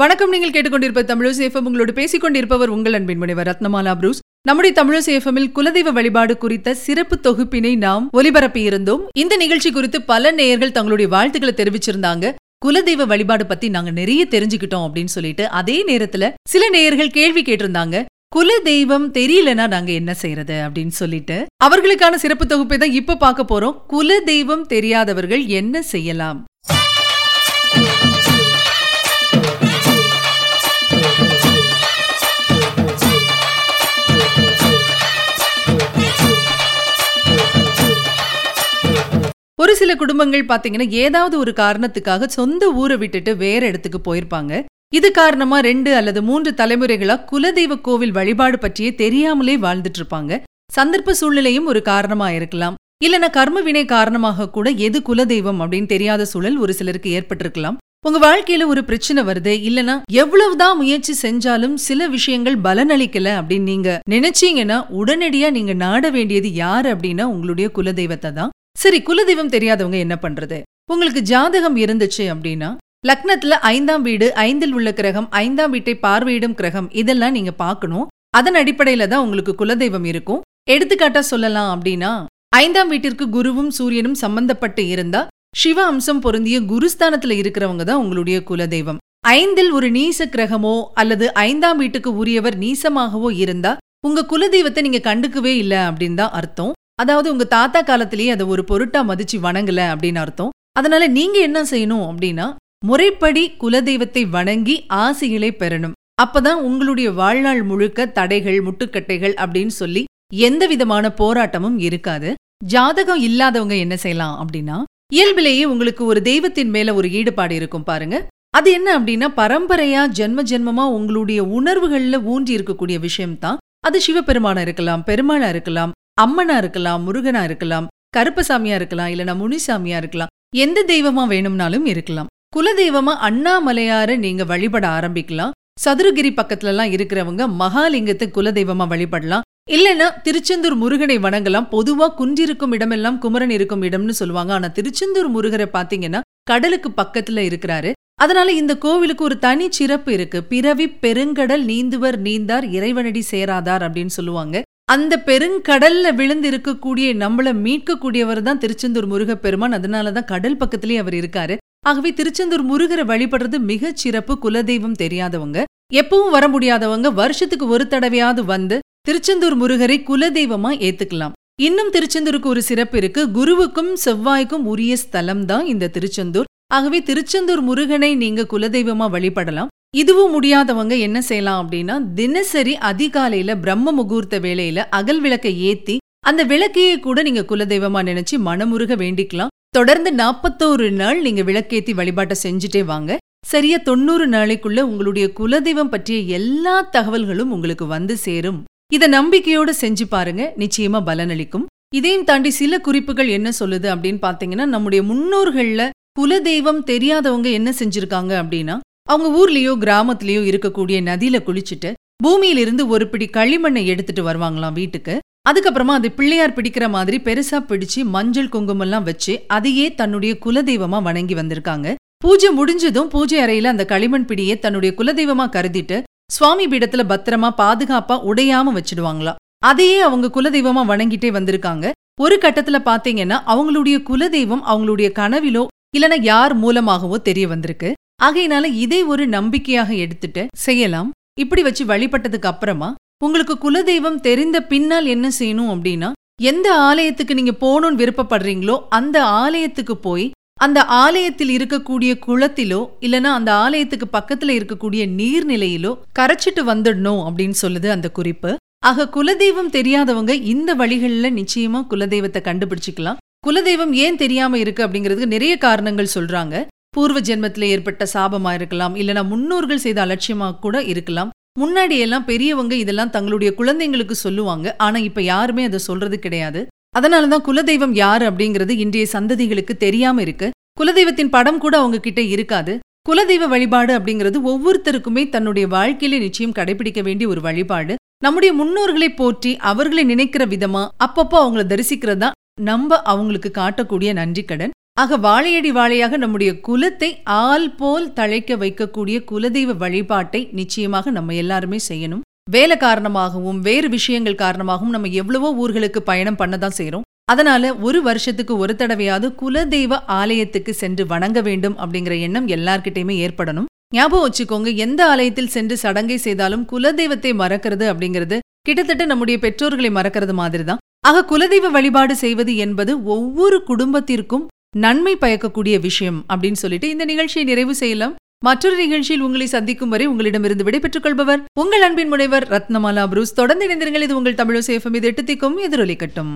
வணக்கம். நீங்கள் கேட்டுக்கொண்டிருப்ப தமிழோசி எஃப்எம் உங்களோடு பேசிக் கொண்டிருப்பவர் உங்கள் அன்பின் முனைவர் ரத்னமாலா புரூஸ். நம்முடைய தமிழோசி எஃப்எம்மில் குலதெய்வ வழிபாடு குறித்த சிறப்பு தொகுப்பினை நாம் ஒலிபரப்பி இருந்தோம். இந்த நிகழ்ச்சி குறித்து பல நேயர்கள் தங்களுடைய வாழ்த்துக்களை தெரிவிச்சிருந்தாங்க. குலதெய்வ வழிபாடு பத்தி நாங்க நிறைய தெரிஞ்சுக்கிட்டோம் அப்படின்னு சொல்லிட்டு அதே நேரத்துல சில நேயர்கள் கேள்வி கேட்டிருந்தாங்க. குல தெய்வம் தெரியலனா நாங்க என்ன செய்யறது அப்படின்னு சொல்லிட்டு அவர்களுக்கான சிறப்பு தொகுப்பை தான் இப்ப பார்க்க போறோம். குல தெய்வம் தெரியாதவர்கள் என்ன செய்யலாம்? சில குடும்பங்கள் பாத்தீங்கன்னா ஏதாவது ஒரு காரணத்துக்காக சொந்த ஊரை விட்டுட்டு வேற இடத்துக்கு போயிருப்பாங்க. இது காரணமா ரெண்டு அல்லது மூன்று தலைமுறைகளா குலதெய்வ கோவில் வழிபாடு பற்றியே தெரியாமலே வாழ்ந்துட்டு இருப்பாங்க சந்தர்ப்ப சூழ்நிலையும் ஒரு காரணமா இருக்கலாம். இல்லைன்னா கர்ம வினை காரணமாக கூட எது குலதெய்வம் அப்படின்னு தெரியாத சூழல் ஒரு சிலருக்கு ஏற்பட்டிருக்கலாம். உங்க வாழ்க்கையில ஒரு பிரச்சனை வருது இல்லனா எவ்வளவுதான் முயற்சி செஞ்சாலும் சில விஷயங்கள் பலனளிக்கல அப்படின்னு நீங்க நினைச்சீங்கன்னா உடனடியா நீங்க நாட வேண்டியது யாரு அப்படின்னா உங்களுடைய குலதெய்வத்தை தான். சரி குலதெய்வம் தெரியாதவங்க என்ன பண்றது? உங்களுக்கு ஜாதகம் இருந்துச்சு அப்படின்னா லக்னத்துல ஐந்தாம் வீடு ஐந்தில் உள்ள கிரகம் ஐந்தாம் வீட்டை பார்வையிடும் கிரகம் இதெல்லாம் நீங்க பார்க்கணும். அதன் அடிப்படையில தான் உங்களுக்கு குலதெய்வம் இருக்கும். எடுத்துக்காட்டா சொல்லலாம் அப்படின்னா ஐந்தாம் வீட்டிற்கு குருவும் சூரியனும் சம்பந்தப்பட்டு இருந்தா சிவ அம்சம் பொருந்திய குருஸ்தானத்துல இருக்கிறவங்க தான் உங்களுடைய குலதெய்வம். ஐந்தில் ஒரு நீச கிரகமோ அல்லது ஐந்தாம் வீட்டுக்கு உரியவர் நீசமாகவோ இருந்தா உங்க குலதெய்வத்தை நீங்க கண்டுக்கவே இல்ல அப்படின்னு தான் அர்த்தம். அதாவது உங்க தாத்தா காலத்திலேயே அதை ஒரு பொருட்டா மதிச்சு வணங்கல அப்படின்னு அர்த்தம். அதனால நீங்க என்ன செய்யணும் அப்படின்னா முறைப்படி குலதெய்வத்தை வணங்கி ஆசைகளை பெறணும். அப்பதான் உங்களுடைய வாழ்நாள் முழுக்க தடைகள் முட்டுக்கட்டைகள் அப்படின்னு சொல்லி எந்த விதமான போராட்டமும் இருக்காது. ஜாதகம் இல்லாதவங்க என்ன செய்யலாம் அப்படின்னா இயல்பிலேயே உங்களுக்கு ஒரு தெய்வத்தின் மேல ஒரு ஈடுபாடு இருக்கும் பாருங்க. அது என்ன அப்படின்னா பரம்பரையா ஜென்ம ஜென்மமா உங்களுடைய உணர்வுகள்ல ஊன்றி இருக்கக்கூடிய விஷயம்தான். அது சிவபெருமானா இருக்கலாம் பெருமாளா இருக்கலாம் அம்மனா இருக்கலாம் முருகனா இருக்கலாம் கருப்பசாமியா இருக்கலாம் இல்லைனா முனிசாமியா இருக்கலாம் எந்த தெய்வமா வேணும்னாலும் இருக்கலாம். குலதெய்வமா அண்ணாமலையார நீங்க வழிபட ஆரம்பிக்கலாம். சதுரகிரி பக்கத்துல எல்லாம் இருக்கிறவங்க மகாலிங்கத்தை குலதெய்வமா வழிபடலாம். இல்லைன்னா திருச்செந்தூர் முருகனை வணங்கலாம். பொதுவா குன்றிருக்கும் இடமெல்லாம் குமரன் இருக்கும் இடம்னு சொல்லுவாங்க. ஆனா திருச்செந்தூர் முருகரை பாத்தீங்கன்னா கடலுக்கு பக்கத்துல இருக்கிறாரு. அதனால இந்த கோவிலுக்கு ஒரு தனி சிறப்பு இருக்கு. பிறவி பெருங்கடல் நீந்துவர் நீந்தார் இறைவனடி சேராதார் அப்படின்னு சொல்லுவாங்க. அந்த பெருங்கடல்ல விழுந்து இருக்கக்கூடிய நம்மள மீட்கக்கூடியவர் தான் திருச்செந்தூர் முருகப்பெருமான். அதனாலதான் கடல் பக்கத்திலேயே அவர் இருக்காரு. ஆகவே திருச்செந்தூர் முருகரை வழிபடுறது மிகச் சிறப்பு. குலதெய்வம் தெரியாதவங்க எப்பவும் வர முடியாதவங்க வருஷத்துக்கு ஒரு தடவையாவது வந்து திருச்செந்தூர் முருகரை குலதெய்வமா ஏத்துக்கலாம். இன்னும் திருச்செந்தூருக்கு ஒரு சிறப்பு இருக்கு. குருவுக்கும் செவ்வாய்க்கும் உரிய ஸ்தலம் தான் இந்த திருச்செந்தூர். ஆகவே திருச்செந்தூர் முருகனை நீங்க குலதெய்வமா வழிபடலாம். இதுவும் முடியாதவங்க என்ன செய்யலாம் அப்படின்னா தினசரி அதிகாலையில பிரம்ம முகூர்த்த வேளையில அகல் விளக்கை ஏத்தி அந்த விளக்கையே கூட நீங்க குலதெய்வமா நினைச்சு மனமுருக வேண்டிக்கலாம். தொடர்ந்து நாற்பத்தோரு நாள் நீங்க விளக்கேத்தி வழிபாட்டை செஞ்சுட்டே வாங்க. சரியா தொண்ணூறு நாளைக்குள்ள உங்களுடைய குலதெய்வம் பற்றிய எல்லா தகவல்களும் உங்களுக்கு வந்து சேரும். இத நம்பிக்கையோட செஞ்சு பாருங்க நிச்சயமா பலனளிக்கும். இதையும் தாண்டி சில குறிப்புகள் என்ன சொல்லுது அப்படின்னு பாத்தீங்கன்னா நம்முடைய முன்னோர்கள்ல குலதெய்வம் தெரியாதவங்க என்ன செஞ்சிருக்காங்க அப்படின்னா அவங்க ஊர்லயோ கிராமத்திலயோ இருக்கக்கூடிய நதியில குளிச்சுட்டு பூமியிலிருந்து ஒரு பிடி களிமண்ணை எடுத்துட்டு வருவாங்களாம் வீட்டுக்கு. அதுக்கப்புறமா அது பிள்ளையார் பிடிக்கிற மாதிரி பெருசா பிடிச்சு மஞ்சள் குங்குமம் எல்லாம் வச்சு அதையே தன்னுடைய குலதெய்வமா வணங்கி வந்திருக்காங்க. பூஜை முடிஞ்சதும் பூஜை அறையில அந்த களிமண் பிடியை தன்னுடைய குலதெய்வமா கருதிட்டு சுவாமி பீடத்துல பத்திரமா பாதுகாப்பா உடையாம வச்சிடுவாங்களாம். அதையே அவங்க குலதெய்வமா வணங்கிட்டே வந்திருக்காங்க. ஒரு கட்டத்துல பாத்தீங்கன்னா அவங்களுடைய குலதெய்வம் அவங்களுடைய கனவிலோ இல்லனா யார் மூலமாகவோ தெரிய வந்திருக்கு. ஆகையினால இதை ஒரு நம்பிக்கையாக எடுத்துட்டு செய்யலாம். இப்படி வச்சு வழிபட்டதுக்கு அப்புறமா உங்களுக்கு குலதெய்வம் தெரிந்த பின்னால் என்ன செய்யணும் அப்படின்னா எந்த ஆலயத்துக்கு நீங்க போகணும்னு விருப்பப்படுறீங்களோ அந்த ஆலயத்துக்கு போய் அந்த ஆலயத்தில் இருக்கக்கூடிய குளத்திலோ இல்லனா அந்த ஆலயத்துக்கு பக்கத்துல இருக்கக்கூடிய நீர்நிலையிலோ கரைச்சிட்டு வந்துடணும் அப்படின்னு சொல்லுது அந்த குறிப்பு. ஆக குலதெய்வம் தெரியாதவங்க இந்த வழிகள்ல நிச்சயமா குலதெய்வத்தை கண்டுபிடிச்சிக்கலாம். குலதெய்வம் ஏன் தெரியாம இருக்கு அப்படிங்கிறதுக்கு நிறைய காரணங்கள் சொல்றாங்க. பூர்வ ஜென்மத்தில் ஏற்பட்ட சாபமா இருக்கலாம் இல்லைனா முன்னோர்கள் செய்த அலட்சியமா கூட இருக்கலாம். முன்னாடி எல்லாம் பெரியவங்க இதெல்லாம் தங்களுடைய குழந்தைங்களுக்கு சொல்லுவாங்க. ஆனா இப்ப யாருமே அதை சொல்றது கிடையாது. அதனாலதான் குலதெய்வம் யாரு அப்படிங்கிறது இன்றைய சந்ததிகளுக்கு தெரியாம இருக்கு. குலதெய்வத்தின் படம் கூட அவங்க கிட்ட இருக்காது. குலதெய்வ வழிபாடு அப்படிங்கிறது ஒவ்வொருத்தருக்குமே தன்னுடைய வாழ்க்கையில நிச்சயம் கடைபிடிக்க வேண்டிய ஒரு வழிபாடு. நம்முடைய முன்னோர்களை போற்றி அவர்களை நினைக்கிற விதமா அப்பப்போ அவங்கள தரிசிக்கிறதா நம்ம அவங்களுக்கு காட்டக்கூடிய நன்றி கடன். ஆக வாழையடி வாழையாக நம்முடைய குலத்தை ஆள் போல் தழைக்க வைக்கக்கூடிய குலதெய்வ வழிபாட்டை நிச்சயமாக நம்ம எல்லாருமே செய்யணும். வேலை காரணமாகவும் வேறு விஷயங்கள் காரணமாகவும் நம்ம எவ்வளவோ ஊர்களுக்கு பயணம் பண்ணதான் செய்யறோம் அதனால ஒரு வருஷத்துக்கு ஒரு தடவையாவது குலதெய்வ ஆலயத்துக்கு சென்று வணங்க வேண்டும் அப்படிங்கிற எண்ணம் எல்லார்கிட்டயுமே ஏற்படணும். ஞாபகம் வச்சுக்கோங்க எந்த ஆலயத்தில் சென்று சடங்கை செய்தாலும் குலதெய்வத்தை மறக்கிறது அப்படிங்கிறது கிட்டத்தட்ட நம்முடைய பெற்றோர்களை மறக்கிறது மாதிரி தான் ஆக குலதெய்வ வழிபாடு செய்வது என்பது ஒவ்வொரு குடும்பத்திற்கும் நன்மை பயக்கக்கூடிய விஷயம் அப்படின்னு சொல்லிட்டு இந்த நிகழ்ச்சியை நிறைவு செய்யலாம். மற்றொரு நிகழ்ச்சியில் உங்களை சந்திக்கும் வரை உங்களிடமிருந்து விடைபெற்றுக் கொள்பவர் உங்கள் அன்பின் முனைவர் ரத்னமாலா புரூஸ். தொடர்ந்து இணைந்திருங்கள். இது உங்கள் தமிழசேஃபம் இது எட்டு திக்கும் எதிரொலிக்கட்டும்.